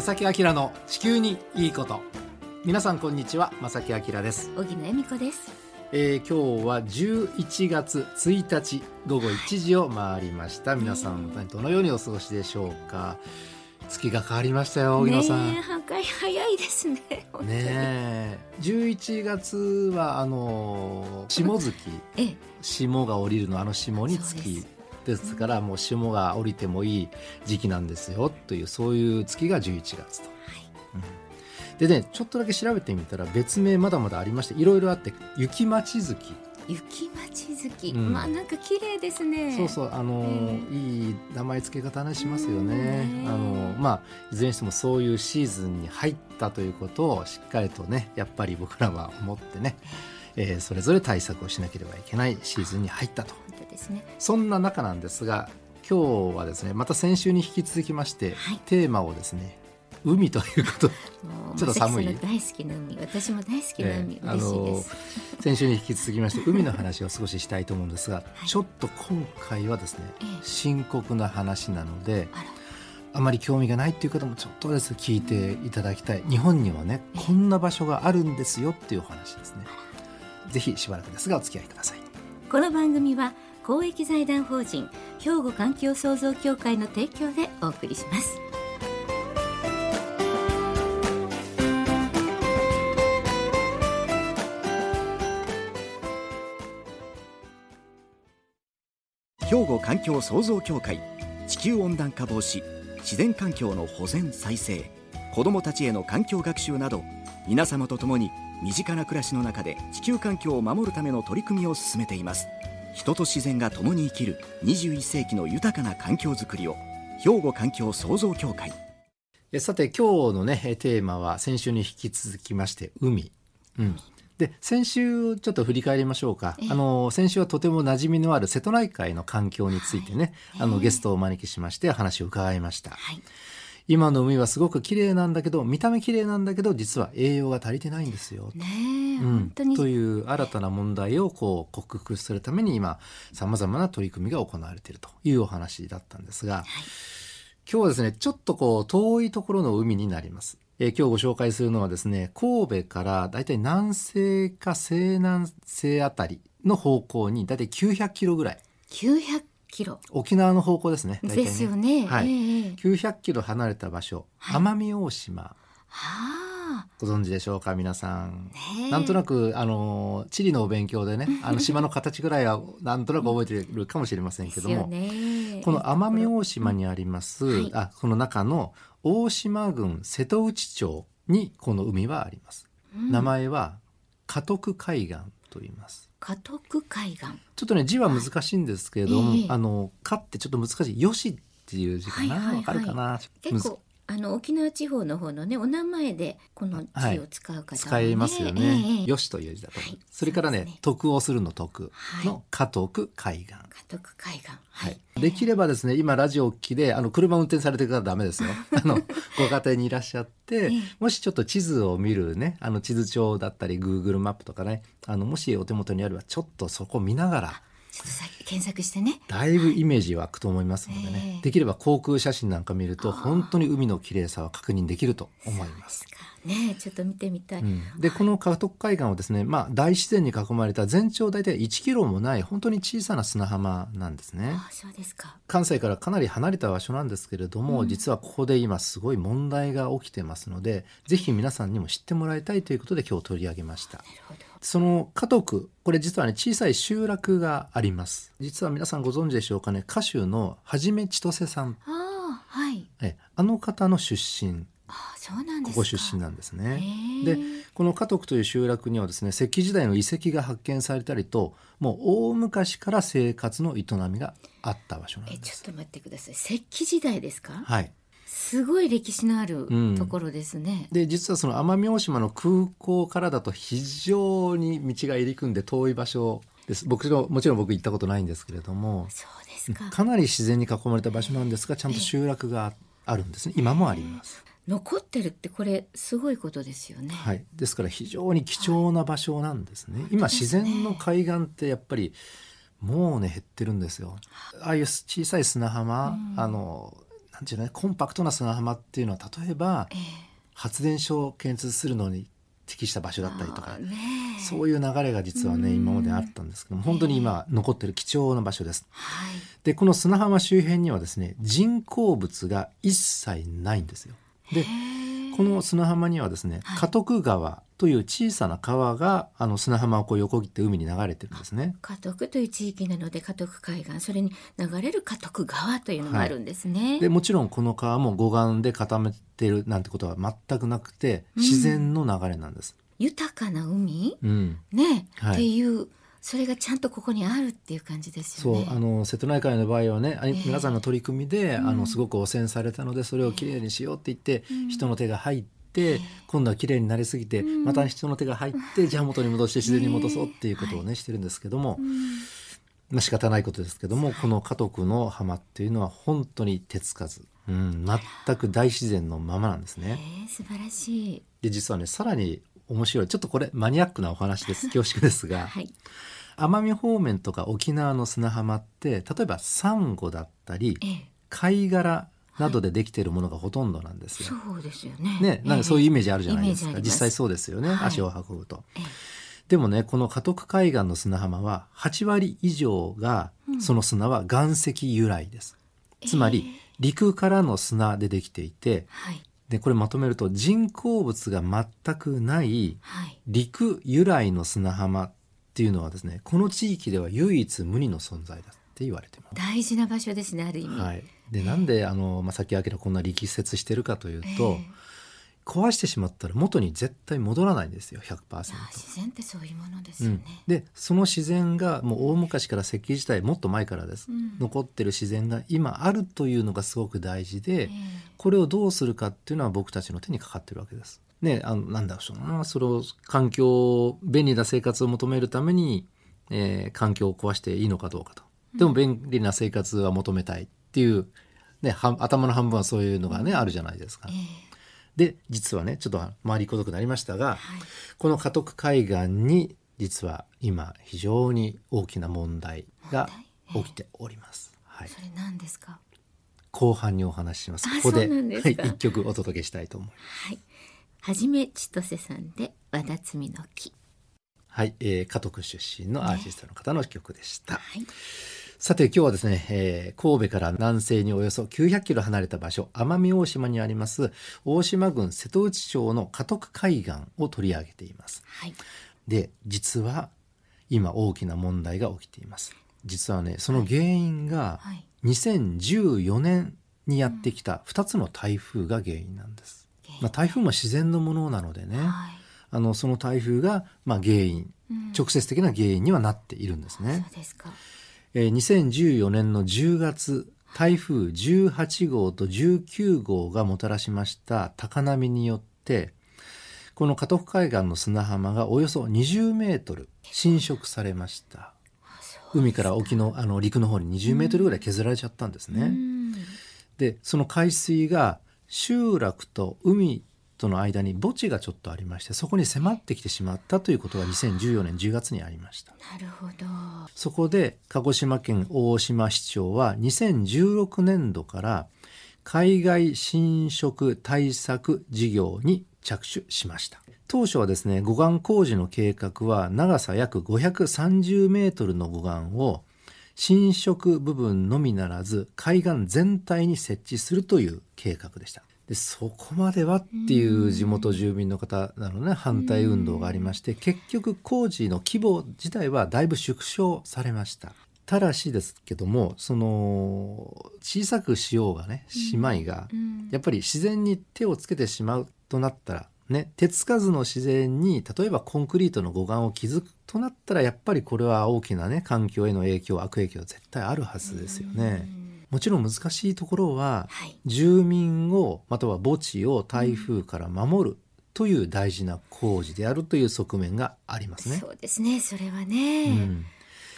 正木明の地球にいいこと。皆さんこんにちは正木明です、小木野恵美子です。えー、今日は11月1日午後1時を回りました。皆さんどのようにお過ごしでしょうか。月が変わりましたよ荻野さん。ね早いですね。ねえ。11月はあのー霜月ええ、霜が降りるのあの霜にそう月でですからもう霜が降りてもいい時期なんですよというそういう月が11月と。うんでねちょっとだけ調べてみたら別名まだまだありましていろいろあって雪待ち月、雪待ち月、うんまあなんか綺麗ですね。そうそうあのーえいい名前付け方ねしますようんね。ねあのーまあいずれにしてもそういうシーズンに入ったということをしっかりとねやっぱり僕らは思ってね、えーそれぞれ対策をしなければいけないシーズンに入ったと。本当ですね。そんな中なんですが今日はですねまた先週に引き続きまして、はい。テーマをですね海ということちょっと寒い。大好きな海、私も大好きな海、えー嬉しいです。先週に引き続きまして 海の話を少ししたいと思うんですが、い。ちょっと今回はですね、ええ。深刻な話なのであまり興味がないっていう方もちょっとです。聞いていただきたい。日本にはねええ。こんな場所があるんですよっていうお話ですねぜひしばらくですがお付き合いくださいこの番組は公益財団法人兵庫環境創造協会の提供でお送りします。兵庫環境創造協会地球温暖化防止自然環境の保全再生子どもたちへの環境学習など皆様と共に身近な暮らしの中で地球環境を守るための取り組みを進めています。人と自然が共に生きる21世紀の豊かな環境づくりを兵庫環境創造協会。えさて今日のねえテーマは先週に引き続きまして海、うん、で先週ちょっと振り返りましょうか、ええ。あの先週はとても馴染みのある瀬戸内海の環境についてね、あのええ。ゲストをお招きしまして話を伺いました。はい。今の海はすごく綺麗なんだけど見た目綺麗なんだけど実は栄養が足りてないんですよ、ねえ、うん。本当に。という新たな問題をこう克服するために今さまざまな取り組みが行われているというお話だったんですが、今日はですねちょっとこう遠いところの海になります。えー今日ご紹介するのはですね神戸からだいたい南西か西南西あたりの方向にだいたい900キロぐらい。900キロ。沖縄の方向ですね大体ね。ですよね。はい。ええええ。900キロ離れた場所、はい。奄美大島。はあ、ご存知でしょうか皆さん。ねえ。なんとなくあの地理のお勉強でねあの島の形ぐらいはなんとなく覚えてるかもしれませんけども、ね。この奄美大島にあります、はい。あこの中の大島郡瀬戸内町にこの海はあります。うん。名前は家徳海岸と言います。家徳海岸。ちょっとね字は難しいんですけれども、ええ。あの「か」ってちょっと難しい「よし」っていう字かな、はいはいはい。るかな？結構あの沖縄地方の方のねお名前でこの字を使う方は、ね使えますよね。ええよしという字だとはい。それからねね。徳をするの徳はい。の家徳海岸。家徳海岸。ははい。い。できればですね今ラジオを聞きであの車運転されてる方はダメですよ。あのご家庭にいらっしゃって、ええ。もしちょっと地図を見るねあの地図帳だったり Google マップとかねあのもしお手元にあればちょっとそこ見ながらちょっとさ検索してね。だいぶイメージ湧くと思いますのでね、ええ。できれば航空写真なんか見ると本当に海の綺麗さは確認できると思います。ねちょっと見てみたい。うん、でこの家徳海岸はですね、まあ、大自然に囲まれた全長大体1キロもない本当に小さな砂浜なんですね。あそうですか。関西からかなり離れた場所なんですけれども、うん実はここで今すごい問題が起きてますのでぜひ皆さんにも知ってもらいたいということで今日取り上げましたなるほど。その家督これ実はね小さい集落があります実は皆さんご存知でしょうかね歌手のはじめ千歳さんああはい。えあの方の出身。ここ出身なんですね。でこの家督という集落にはですね石器時代の遺跡が発見されたりともう大昔から生活の営みがあった場所なんえです。ちょっと待ってください。石器時代ですか？はい。すごい歴史のあるうん。ところですね。で実はその奄美大島の空港からだと非常に道が入り組んで遠い場所です。僕のもちろん僕行ったことないんですけれども。そうですか。かなり自然に囲まれた場所なんですがちゃんと集落があるんですね。今もあります、残ってるってこれすごいことですよね。はい、ですから非常に貴重な場所なんですね、今自本当ですね。然の海岸ってやっぱりもうね減ってるんですよ。あ。あいう小さい砂浜、うん。あのななんていうのねコンパクトな砂浜っていうのは例えばええ。発電所を建設するのに適した場所だったりとかそういう流れが実はねうん。今まであったんですけども本当に今残ってる貴重な場所です。はい。でこの砂浜周辺にはですね人工物が一切ないんですよ。でこの砂浜にはですねはい。家徳川という小さな川があの砂浜をこう横切って海に流れてるんですね。家督という地域なので家督海岸それに流れる家督川というのもあるんですね。でもちろんこの川も護岸で固めてるなんてことは全くなくて自然の流れなんです。豊かな海？うん。ね、はい。っていうそれがちゃんとここにあるっていう感じですよね。そうあの瀬戸内海の場合はね、あええ。皆さんの取り組みで、うん。あのすごく汚染されたのでそれをきれいにしようって言って、うん。人の手が入って、ええ。今度はきれいになりすぎて、うん。また人の手が入ってじゃあ元に戻して自然に戻そうっていうことをね、してるんですけども、うんまあ仕方ないことですけどもこの家督の浜っていうのは本当に手つかず、うん、全く大自然のままなんですえね。ー素晴らしい。で実はねさらに面白いちょっとこれマニアックなお話です 恐縮ですがはい。奄美方面とか沖縄の砂浜って例えばサンゴだったりええ貝殻などでできているものがほとんどなんですよ。そうですよね。ね、なんかそういうイメージあるじゃないですか。イメージあります実際そうですよね。はい足を運ぶと。ええでもね、この家徳海岸の砂浜は8割以上が、うんその砂は岩石由来です。つまり、え陸からの砂でできていて、はいで、これまとめると人工物が全くないはい。陸由来の砂浜っていうのはですね、この地域では唯一無二の存在だって言われてます。大事な場所ですねある意味。はい。で、なんで、あの、まあ、さっき明らこんな力説してるかというと、ええ壊してしまったら元に絶対戻らないんですよ、100%。いや自然ってそういうものですうんよね。、でその自然がもう大昔から石器時代もっと前からです、うん残ってる自然が今あるというのがすごく大事で、ええこれをどうするかっていうのは僕たちの手にかかってるわけです。ね、あのなんだろうなその環境便利な生活を求めるために、えー環境を壊していいのかどうかとでも便利な生活は求めたいっていう、ね、は頭の半分はそういうのがね、あるじゃないですかえ。えで実はねちょっと回りくどくなりましたが、はい。この家徳海岸に実は今非常に大きな問題が起きております。はい、それ何ですか？後半にお話しします。あここではい、一曲お届けしたいと思います。はい。はじめ千歳さんで和田摘みの木。はい、えー、家徳出身のアーティストの方の曲でした。はい。さて今日はですね、えー神戸から南西におよそ900キロ離れた場所奄美大島にあります大島郡瀬戸内町の家徳海岸を取り上げています。はい。で実は今大きな問題が起きています実はねその原因がはい。2014年にやってきた2つの台風が原因なんです、まあ、台風も自然のものなのでね、はい。あのその台風がまあ原因うん直接的な原因にはなっているんですねそ、うですか。えー2014年の10月台風18号と19号がもたらしました高波によってこの家徳海岸の砂浜がおよそ20メートル侵食されました。海から沖のあの陸の方に20メートルぐらい削られちゃったんですね、うん。でその海水が集落と海との間に墓地がちょっとありましてそこに迫ってきてしまったということが2014年10月にありましたなるほど。そこで鹿児島県大島市長は2016年度から海外侵食対策事業に着手しました。当初はですね、護岸工事の計画は長さ約530メートルの護岸を侵食部分のみならず海岸全体に設置するという計画でした。でそこまではっていう地元住民の方なのね反対運動がありまして結局工事の規模自体はだいぶ縮小されました。ただしですけどもその小さくしようがね姉妹がうん。やっぱり自然に手をつけてしまうとなったらね手つかずの自然に例えばコンクリートの護岸を築くとなったらやっぱりこれは大きなね環境への影響悪影響絶対あるはずですよね。うんもちろん難しいところははい。住民をまたは墓地を台風から守るという大事な工事であるという側面がありますね。そうですね。それはね。うん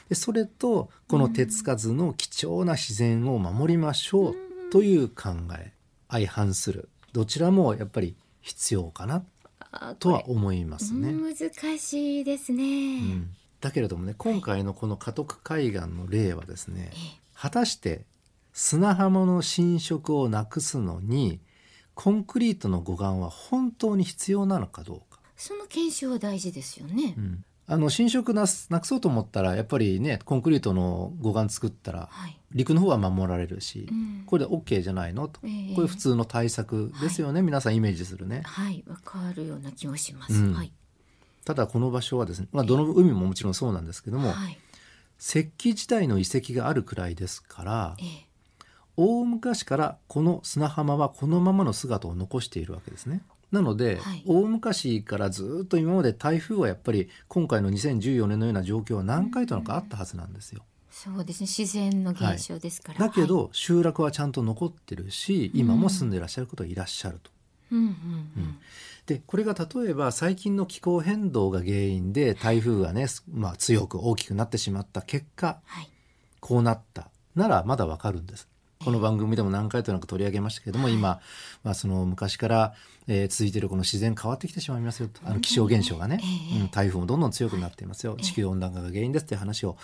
でそれとこの手つかずの貴重な自然を守りましょうという考え相反するどちらもやっぱり必要かなあとはこ思いますね。れ難しいですね。うんだけれどもね今回のこの家徳海岸の例はですねええ果たして砂浜の浸食をなくすのにコンクリートの護岸は本当に必要なのかどうか。その検証は大事ですよね。うんあの浸食なすなくそうと思ったらやっぱりねコンクリートの護岸作ったらはい。陸の方は守られるし、うんこれで OK じゃないのと、ええこれ普通の対策ですよね、皆さんイメージするねはい、わかるような気もします。うんはい。ただこの場所はですね、まあ、どの海ももちろんそうなんですけども、はい。石器時代の遺跡があるくらいですからええ。大昔からこの砂浜はこのままの姿を残しているわけですね。なので、はい大昔からずっと今まで台風はやっぱり今回の2014年のような状況は何回となくあったはずなんですよ。そうですね。自然の現象ですから。だけど、はい、集落はちゃんと残ってるし今も住んでいらっしゃる方はいらっしゃると。うんうんうん。でこれが例えば最近の気候変動が原因で台風がね、まあ、強く大きくなってしまった結果はい。こうなったならまだわかるんです。この番組でも何回となく取り上げましたけれども、はい。今、まあ、その昔から、えー続いているこの自然変わってきてしまいますよと。あの気象現象がね、ええ。うん、台風もどんどん強くなっていますよ、地球温暖化が原因ですっていう話を、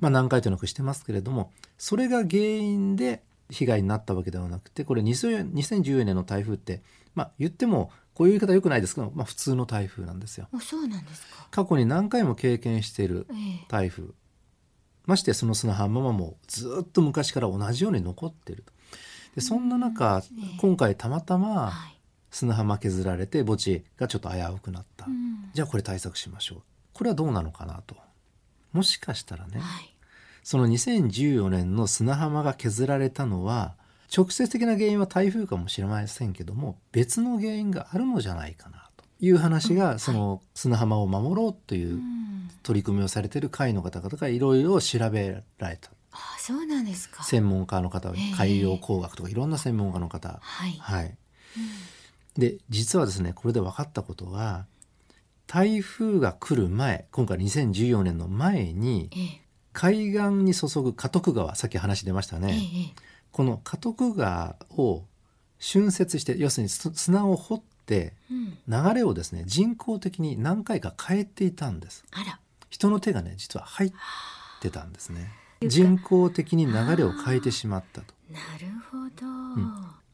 まあ、何回となくしてますけれどもそれが原因で被害になったわけではなくてこれ2014 2014年の台風って、まあ、言ってもこういう言い方よくないですけど、まあ、普通の台風なんですよ。あ、そうなんですか。過去に何回も経験しているええ。台風ましてその砂浜はもうずっと昔から同じように残ってるとでそんな中、ええ今回たまたまはい。砂浜削られて墓地がちょっと危うくなった、うん。じゃあこれ対策しましょうこれはどうなのかなともしかしたらねはい。その2014年の砂浜が削られたのは直接的な原因は台風かもしれませんけども別の原因があるのじゃないかなという話うんがその砂浜を守ろうといううん。取り組みをされている会の方々がいろいろ調べられたあ、そうなんですか。専門家の方ええ海洋工学とかいろんな専門家の方はい。はいで実はですねこれで分かったことは台風が来る前今回2014年の前にええ。海岸に注ぐ加徳川さっき話出ましたええ。ね、ええこの加徳川を浚渫して要するにす砂を掘っ。流れをですね人工的に何回か変えていたんです。あら。人の手がね実は入ってたんですね。人工的に流れを変えてしまったと。なるほど。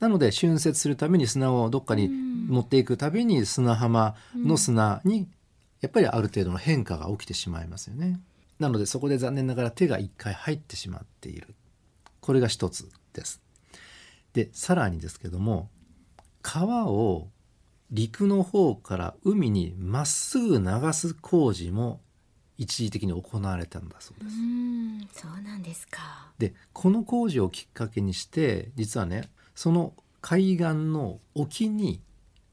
なので浚渫するために砂をどっかにうん。持っていくたびに砂浜の砂にやっぱりある程度の変化が起きてしまいますよね。なのでそこで残念ながら手が一回入ってしまっている。これが一つです。でさらにですけども川を陸の方から海にまっすぐ流す工事も一時的に行われたんだそううですん。そうなんですか。でこの工事をきっかけにして実はねその海岸の沖に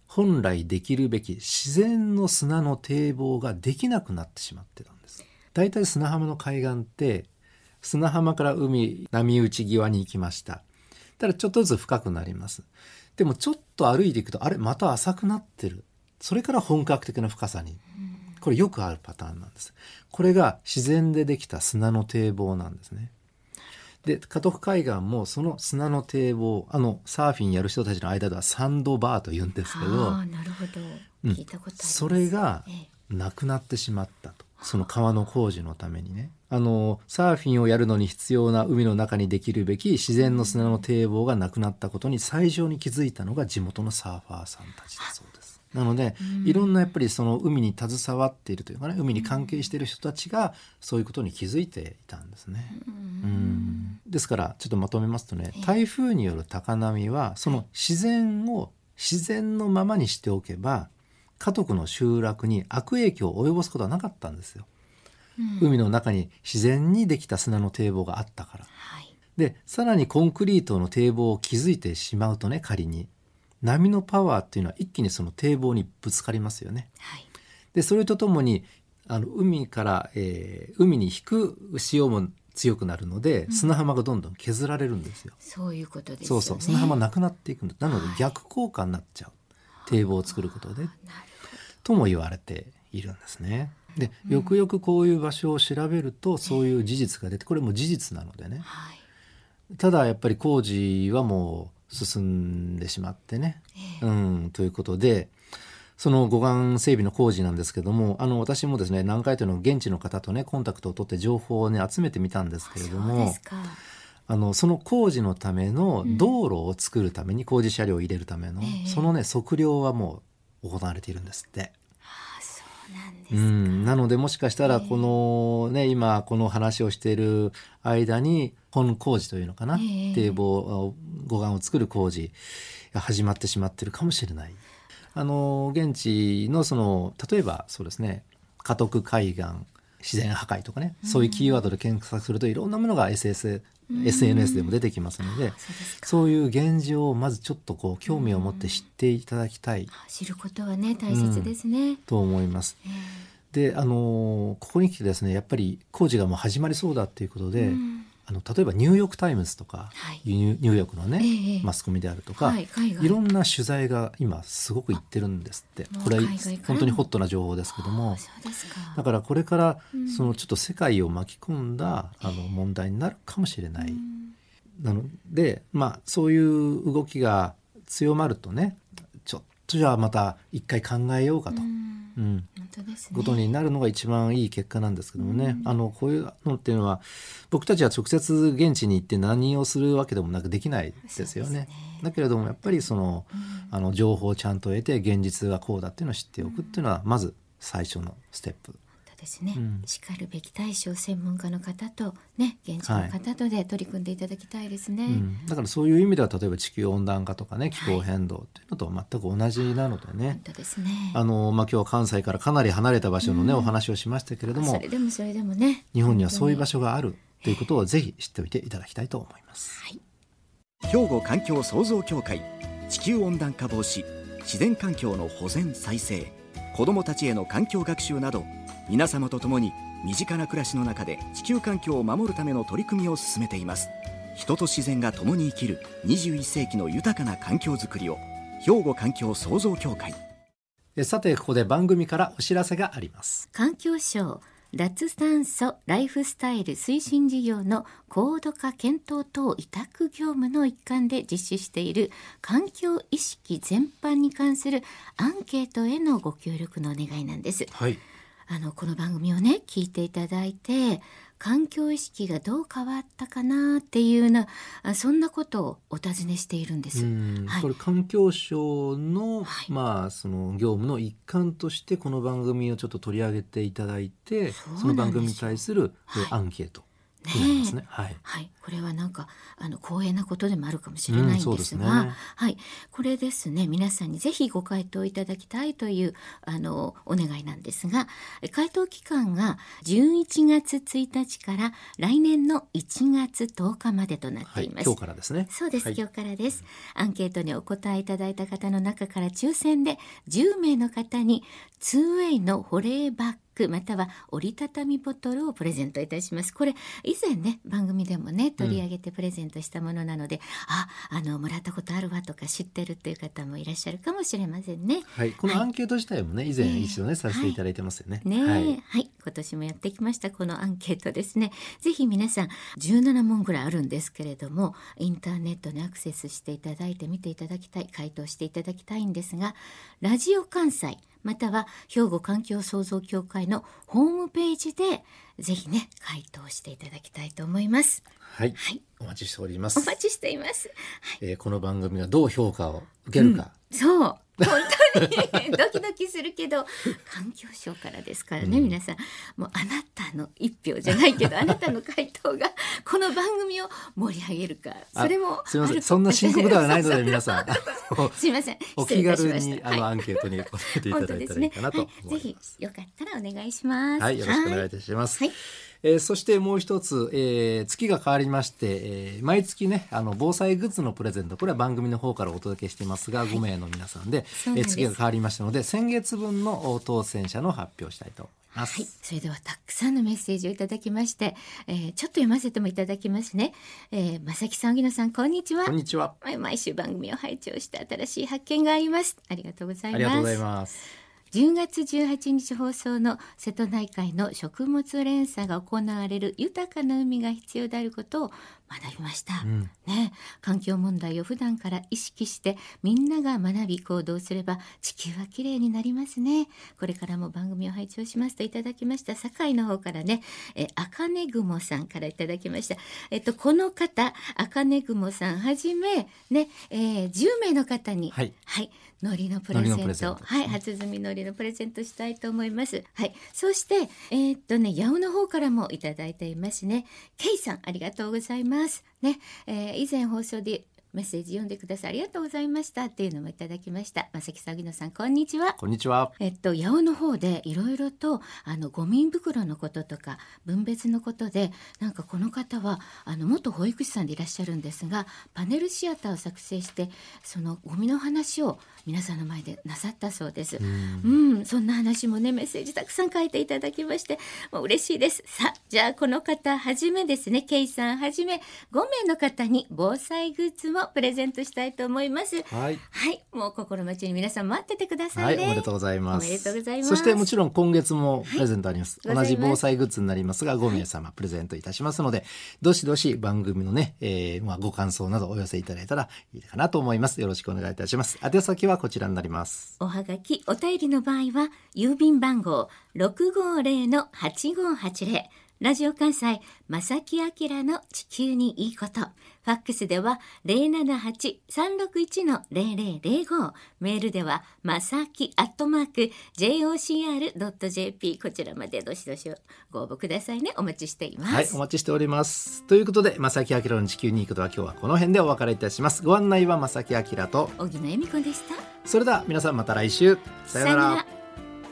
本来できるべき自然の砂の堤防ができなくなってしまってたんです大体砂浜の海岸って砂浜から海波打ち際に行きましたただちょっとずつ深くなりますでもちょっと歩いていくとあれまた浅くなってる。それから本格的な深さに。これよくあるパターンなんです。これが自然でできた砂の堤防なんですね。で加徳海岸もその砂の堤防あのサーフィンやる人たちの間ではサンドバーと言うんですけどなるほど。うん聞いたことあります。それがええ。なくなってしまった。とその川の工事のためにね。あのサーフィンをやるのに必要な海の中にできるべき自然の砂の堤防がなくなったことに最初に気づいたのが地元のサーファーさんたちだそうです。なのでいろんなやっぱりその海に携わっているというかね海に関係している人たちがそういうことに気づいていたんですね。うん。ですからちょっとまとめますとね台風による高波はその自然を自然のままにしておけば家族の集落に悪影響を及ぼすことはなかったんですよ。うん海の中に自然にできた砂の堤防があったから。はい。でさらにコンクリートの堤防を築いてしまうとね仮に波のパワーっていうのは一気にその堤防にぶつかりますよね。はい。でそれとともにあの海から、えー海に引く潮も強くなるので、砂浜がどんどん削られるんですよ。そういうことですよね。そうそう砂浜なくなっていくんだなのではい逆効果になっちゃう堤防を作ることでとも言われているんですね。でよくよくこういう場所を調べるとそういう事実が出てこれも事実なのでね。ただやっぱり工事はもう進んでしまってね、えうん、ということでその護岸整備の工事なんですけどもあの私もですね何回というの現地の方とねコンタクトを取って情報をね集めてみたんですけれども。あのその工事のための道路を作るために工事車両を入れるための、ええそのね測量はもう行われているんですって。うなんなのでもしかしたらええ。このね今この話をしている間に本工事というのかな、ええ。堤防護岸を作る工事が始まってしまってるかもしれない。あの現地のその例えばそうですね家督海岸自然破壊とかね、そういうキーワードで検索するといろんなものが SS、SNS でも出てきますので、そういう現状をまずちょっとこう興味を持って知っていただきたい。あ知ることはね大切ですね、と思います。えであのここに来てですねやっぱり工事がもう始まりそうだっていうことで、えうんあの例えばニューヨーク・タイムズとか、はい。ニューヨークのね、ええマスコミであるとか、はいいろんな取材が今すごく行ってるんですって。これは本当にホットな情報ですけどあもだからこれからうん。そのちょっと世界を巻き込んだあの問題になるかもしれない。うん。なのでまあそういう動きが強まるとねじゃあまた一回考えようかと。うん。ね。ことになるのが一番いい結果なんですけどもね、うん。あのこういうのっていうのは僕たちは直接現地に行って何をするわけでもなくできないですよね。ね。だけれどもやっぱりそのうん。あの情報をちゃんと得て現実はこうだっていうのを知っておくっていうのはまず最初のステップ。ですね、うん。しかるべき対象専門家の方とね現地の方とで取り組んでいただきたいですね、うん、だからそういう意味では例えば地球温暖化とかね気候変動っていうのと全く同じなのでね。本、当ですね。あのまあ、今日は関西からかなり離れた場所のね、うん。お話をしましたけれどもそれでもそれでもね日本にはそういう場所所があるということをぜひ知っておいていただきたいと思います。はい。兵庫環境創造協会地球温暖化防止自然環境の保全再生子どもたちへの環境学習など皆様と共に身近な暮らしの中で地球環境を守るための取り組みを進めています。人と自然が共に生きる21世紀の豊かな環境づくりを兵庫環境創造協会。えさてここで番組からお知らせがあります。環境省脱炭素ライフスタイル推進事業の高度化検討等委託業務の一環で実施している環境意識全般に関するアンケートへのご協力のお願いなんです。はいあのこの番組をね聞いていただいて環境意識がどう変わったかなっていうなあそんなことをお尋ねしているんです。うん。はい。これ環境省の、はい。まあその業務の一環としてこの番組をちょっと取り上げていただいてその番組に対する、えはいアンケートになりますね。はい。はい、これはなんかあの光栄なことでもあるかもしれないんですが、うんねはい、これですね皆さんにぜひご回答いただきたいというあのお願いなんですが回答期間が11月1日から来年の1月10日までとなっはいています。今日からですね。そうです、はい今日からです。アンケートにお答えいただいた方の中から抽選で10名の方に 2way の保冷バッグまたは折りたたみボトルをプレゼントいたします。これ以前ね番組でもね取り上げてプレゼントしたものなので、ああのもらったことあるわとか知ってるっていう方もいらっしゃるかもしれませんね。はい。このアンケート自体もね以前ええ一度ねさせていただいてますよね。ねえ、ははいい、今年もやってきましたこのアンケートですねぜひ皆さん17問ぐらいあるんですけれどもインターネットにアクセスしていただいて見ていただきたい回答していただきたいんですがラジオ関西または兵庫環境創造協会のホームページでぜひね回答していただきたいと思います。はい。はい。お待ちしておりまおす。待ちしています。えーこの番組がどう評価を受けるか。そう。本当に。ドキドキするけど環境省からですからね、うん。皆さん。もうあなたの一票じゃないけど あなたの回答がこの番組を盛り上げるか。あそれもすみません。そんな深刻ではないので皆さん。すいません。お気軽にあのアンケートに答えていただいたらいいかなとはい、ぜひ。よかったらお願いします。はい、よろしくお願いいたします。はいえーそしてもう一つ、えー月が変わりまして、えー毎月ねあの防災グッズのプレゼントこれは番組の方からお届けしていますが、5名の皆さんでんですえー月が変わりましたので先月分のお当選者の発表したいと思います。はい、それではたくさんのメッセージをいただきまして、えーちょっと読ませてもいただきますね。えー、正木さん、荻野さん、こんにちはこん。にちは。毎毎週番組を拝聴して新しい発見があります。ありがとうございます。ありがとうございます。10月18日放送の瀬戸内海の食物連鎖が行われる豊かな海が必要であることを学びました、うん。ね、環境問題を普段から意識してみんなが学び行動すれば地球はきれいになりますね。これからも番組を拝聴しますといただきました堺の方からねえあかねぐもさんからいただきました。えっとこの方あかねぐもさんはじめね、えー、10名の方にはい。はい。海苔のプレゼント。海苔のプレゼント。はい。初摘み海苔のプレゼントしたいと思います。はい。そしてえーっとね八尾の方からもいただいていますね。ケイさんありがとうございますます。ね、えー以前放送でメッセージ読んでくださいありがとうございましたっていうのもいただきました正木さぎのさんこんにちはこんにちは。えっと、八尾の方でいろいろとあのゴミ袋のこととか分別のことでなんかこの方はあの元保育士さんでいらっしゃるんですがパネルシアターを作成してそのゴミの話を皆さんの前でなさったそうです。うん、そんな話もねメッセージたくさん書いていただきましてもう嬉しいです。さあじゃあこの方はじめですねケイさんはじめ5名の方に防災グッズもプレゼントしたいと思います。はい。はい、もう心待ちに皆さん待っててくださはいい、ね。おめでとうございます。おめでとうございますそしてもちろん今月もプレゼントあります。はい同じ防災グッズになりますが、5名様プレゼントいたしますので、どしどし番組のね、えーまあ、ご感想などお寄せいただいたらいいかなと思います。よろしくお願いいたします。宛先はこちらになります。おはがき、お便りの場合は、郵便番号650-8580。ラジオ関西、正木明の地球にいいこと。ファックスでは078-361-0005。メールでは、まさきアットマーク jocr.jp。こちらまでどしどしご応募くださいね。お待ちしています。はい、お待ちしております。ということで、正木明の地球にいいことは今日はこの辺でお別れいたします。ご案内は正木明と、小木野恵美子でした。それでは皆さんまた来週。さようなら。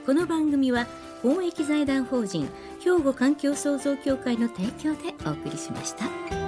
この番組は公益財団法人兵庫環境創造協会の提供でお送りしました。